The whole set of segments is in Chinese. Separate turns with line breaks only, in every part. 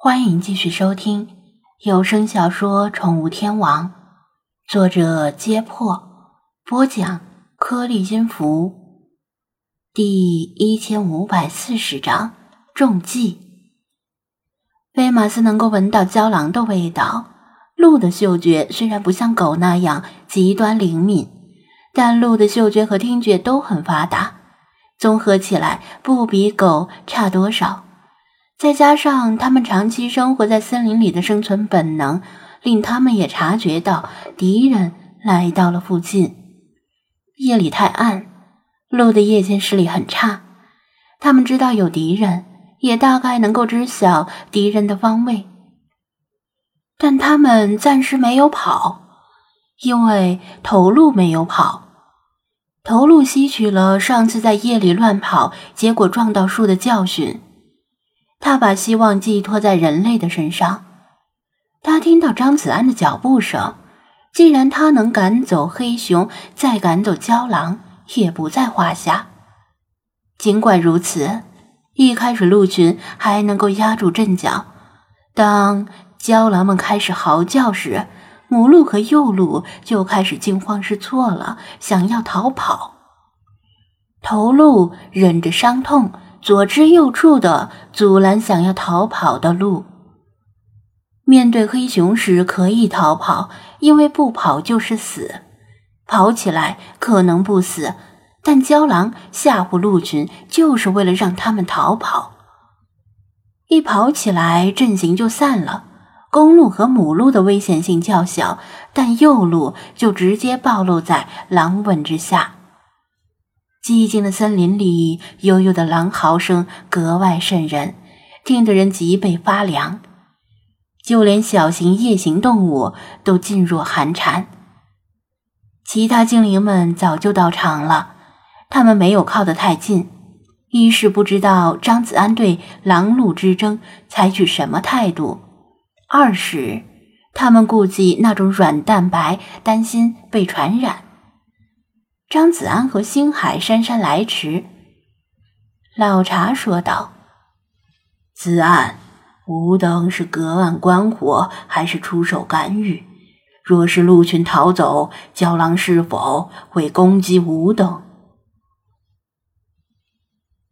欢迎继续收听有声小说《宠物天王》，作者：揭破，播讲：颗粒音符，第一千五百四十章中计。威马斯能够闻到胶囊的味道。鹿的嗅觉虽然不像狗那样极端灵敏，但鹿的嗅觉和听觉都很发达，综合起来不比狗差多少。再加上他们长期生活在森林里的生存本能，令他们也察觉到敌人来到了附近。夜里太暗，鹿的夜间视力很差。他们知道有敌人，也大概能够知晓敌人的方位，但他们暂时没有跑，因为头鹿没有跑。头鹿吸取了上次在夜里乱跑，结果撞到树的教训。他把希望寄托在人类的身上。他听到张子安的脚步声，既然他能赶走黑熊，再赶走郊狼也不在话下。尽管如此，一开始鹿群还能够压住阵脚，当郊狼们开始嚎叫时，母鹿和幼鹿就开始惊慌失措了，想要逃跑。头鹿忍着伤痛。左支右绌的阻拦想要逃跑的鹿。面对黑熊时可以逃跑，因为不跑就是死；跑起来可能不死，但郊狼吓唬鹿群就是为了让他们逃跑。一跑起来，阵型就散了。公鹿和母鹿的危险性较小，但幼鹿就直接暴露在狼吻之下。寂静的森林里，悠悠的狼嚎声格外瘆人，听得人脊背发凉。就连小型夜行动物都噤若寒蝉。其他精灵们早就到场了，他们没有靠得太近，一是不知道张子安对狼鹿之争采取什么态度，二是他们顾忌那种软蛋白，担心被传染。张子安和星海姗姗来迟。老茶说道：“子安，吾等是隔岸观火，还是出手干预？若是鹿群逃走，郊狼是否会攻击吾等？”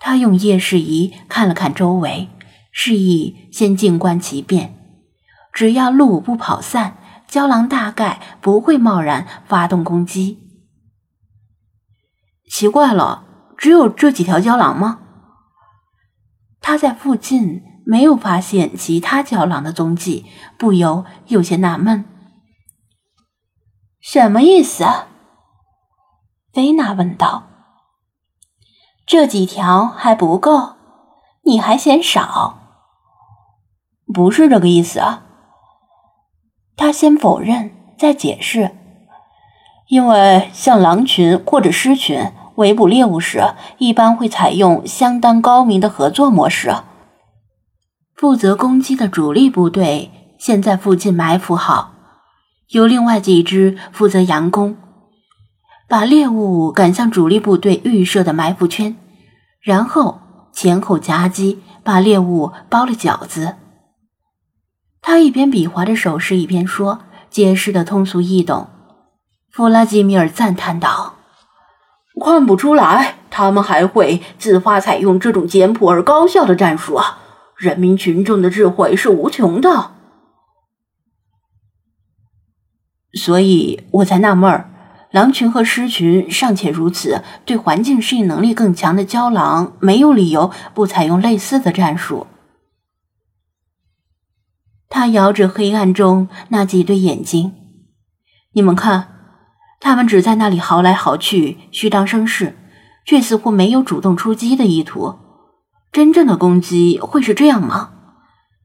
他用夜视仪看了看周围，示意先静观其变。只要鹿不跑散，郊狼大概不会贸然发动攻击。奇怪了，只有这几条胶囊吗？他在附近没有发现其他胶囊的踪迹，不由有些纳闷。什么意思？菲娜问道。这几条还不够，你还嫌少？不是这个意思啊。他先否认，再解释。因为像狼群或者狮群围捕猎物时，一般会采用相当高明的合作模式。负责攻击的主力部队先在附近埋伏好，由另外几支负责佯攻，把猎物赶向主力部队预设的埋伏圈，然后前后夹击，把猎物包了饺子。他一边比划着手势，一边说，解释的通俗易懂。弗拉基米尔赞叹道：“看不出来，他们还会自发采用这种简朴而高效的战术啊！人民群众的智慧是无穷的，所以我才纳闷儿，狼群和狮群尚且如此，对环境适应能力更强的郊狼，没有理由不采用类似的战术。”他摇着黑暗中那几对眼睛，你们看。他们只在那里嚎来嚎去，虚张声势，却似乎没有主动出击的意图。真正的攻击会是这样吗？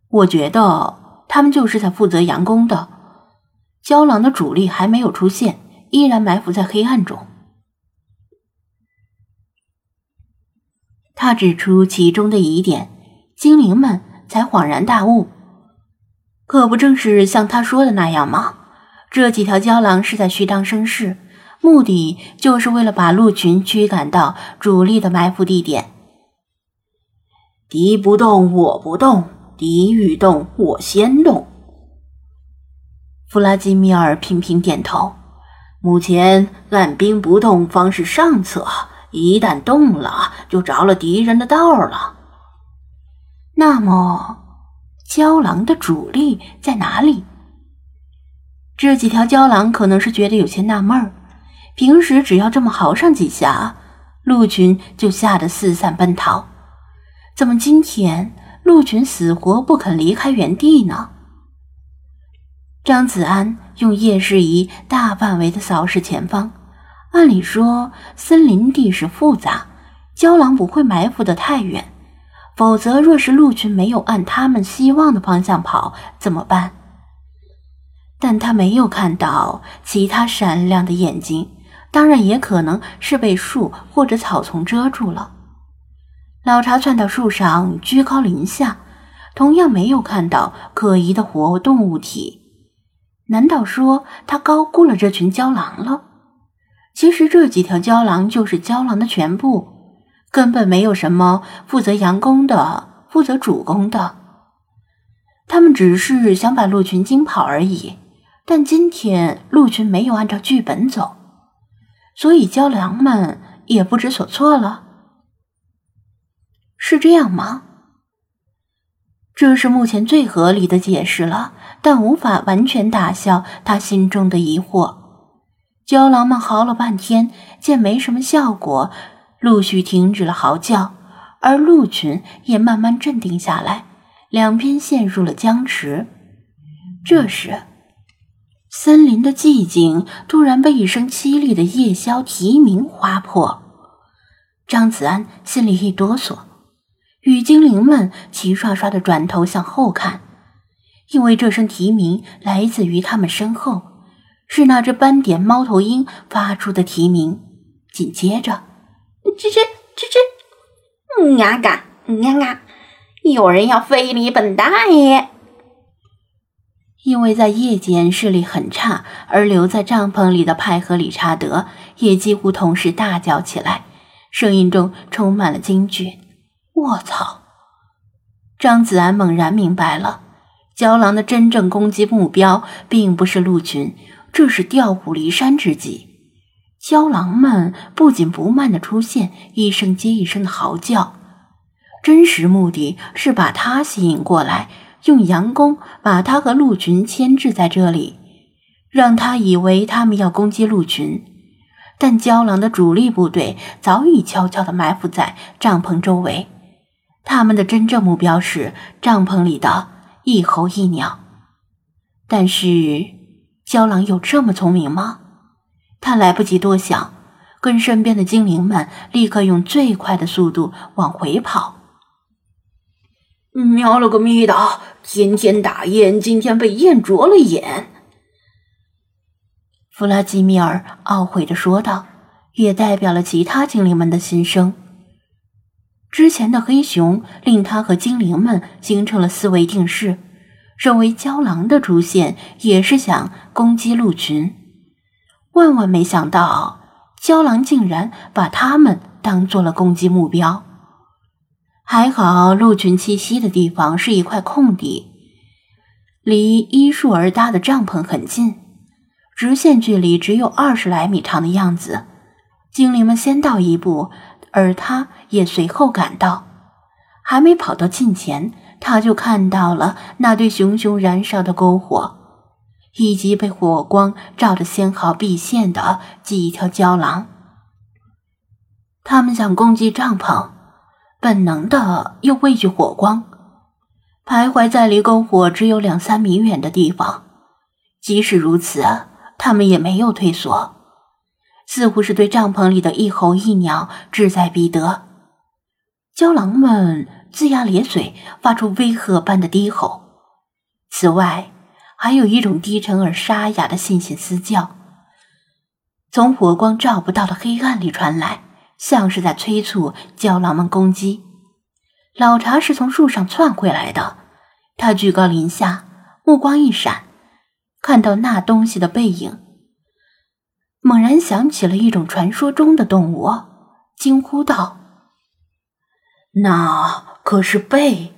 我觉得他们就是在负责佯攻的。胶囊的主力还没有出现，依然埋伏在黑暗中。他指出其中的疑点，精灵们才恍然大悟。可不正是像他说的那样吗？这几条胶囊是在虚张声势，目的就是为了把鹿群驱赶到主力的埋伏地点。敌不动，我不动，敌欲动，我先动。弗拉基米尔频频点头。目前按兵不动方是上策，一旦动了，就着了敌人的道了。
那么，胶囊的主力在哪里？这几条胶狼可能是觉得有些纳闷儿。平时只要这么嚎上几下，鹿群就吓得四散奔逃。怎么今天鹿群死活不肯离开原地呢？张子安用夜视仪大范围的扫视前方。按理说，森林地势复杂，胶狼不会埋伏的太远。否则，若是鹿群没有按他们希望的方向跑，怎么办？但他没有看到其他闪亮的眼睛，当然也可能是被树或者草丛遮住了。老茶窜到树上，居高临下，同样没有看到可疑的活动物体。难道说他高估了这群胶囊了？其实这几条胶囊就是胶囊的全部，根本没有什么负责阳功的、负责主攻的。他们只是想把鹿群惊跑而已。但今天鹿群没有按照剧本走，所以胶囊们也不知所措了。是这样吗？这是目前最合理的解释了。但无法完全打消他心中的疑惑。胶狼们嚎了半天，见没什么效果，陆续停止了嚎叫，而鹿群也慢慢镇定下来，两边陷入了僵持。这时，森林的寂静突然被一声凄厉的夜宵啼鸣划破。张子安心里一哆嗦，与精灵们齐刷刷的转头向后看。因为这声啼鸣来自于他们身后，是那只斑点猫头鹰发出的啼鸣。紧接着，
吱吱吱吱，呀嘎呀嘎，有人要非礼本大爷！
因为在夜间视力很差而留在帐篷里的派和理查德也几乎同时大叫起来，声音中充满了惊惧。我操！张子安猛然明白了。胶囊的真正攻击目标并不是鹿群，这是调虎离山之计。胶囊们不紧不慢的出现，一声接一声的嚎叫，真实目的是把他吸引过来，用佯攻把他和鹿群牵制在这里，让他以为他们要攻击鹿群。但胶囊的主力部队早已悄悄地埋伏在帐篷周围，他们的真正目标是帐篷里的。一猴一鸟，但是胶囊有这么聪明吗？他来不及多想，跟身边的精灵们立刻用最快的速度往回跑。
喵了个咪的！天天打雁，今天被雁啄了眼。
弗拉基米尔懊悔的说道，也代表了其他精灵们的心声。之前的黑熊令他和精灵们形成了思维定式，认为胶囊的出现也是想攻击鹿群。万万没想到，胶囊竟然把他们当做了攻击目标。还好，鹿群栖息的地方是一块空地，离依树而搭的帐篷很近，直线距离只有二十来米长的样子。精灵们先到一步。而他也随后赶到，还没跑到近前，他就看到了那堆熊熊燃烧的篝火，以及被火光照得纤毫毕现的几条胶狼。他们想攻击帐篷，本能的又畏惧火光，徘徊在离篝火只有两三米远的地方。即使如此，他们也没有退缩。似乎是对帐篷里的一猴一鸟志在必得，胶狼们龇牙咧嘴，发出威吓般的低吼。此外，还有一种低沉而沙哑的信信嘶叫，从火光照不到的黑暗里传来，像是在催促胶囊们攻击。老茶是从树上窜回来的，他居高临下，目光一闪，看到那东西的背影。猛然想起了一种传说中的动物，惊呼道：“
那可是贝！